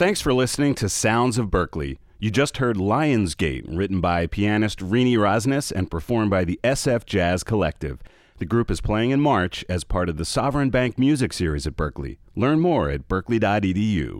Thanks for listening to Sounds of Berklee. You just heard "Lion's Gate," written by pianist Renee Rosnes and performed by the SF Jazz Collective. The group is playing in March as part of the Sovereign Bank Music Series at Berklee. Learn more at berklee.edu.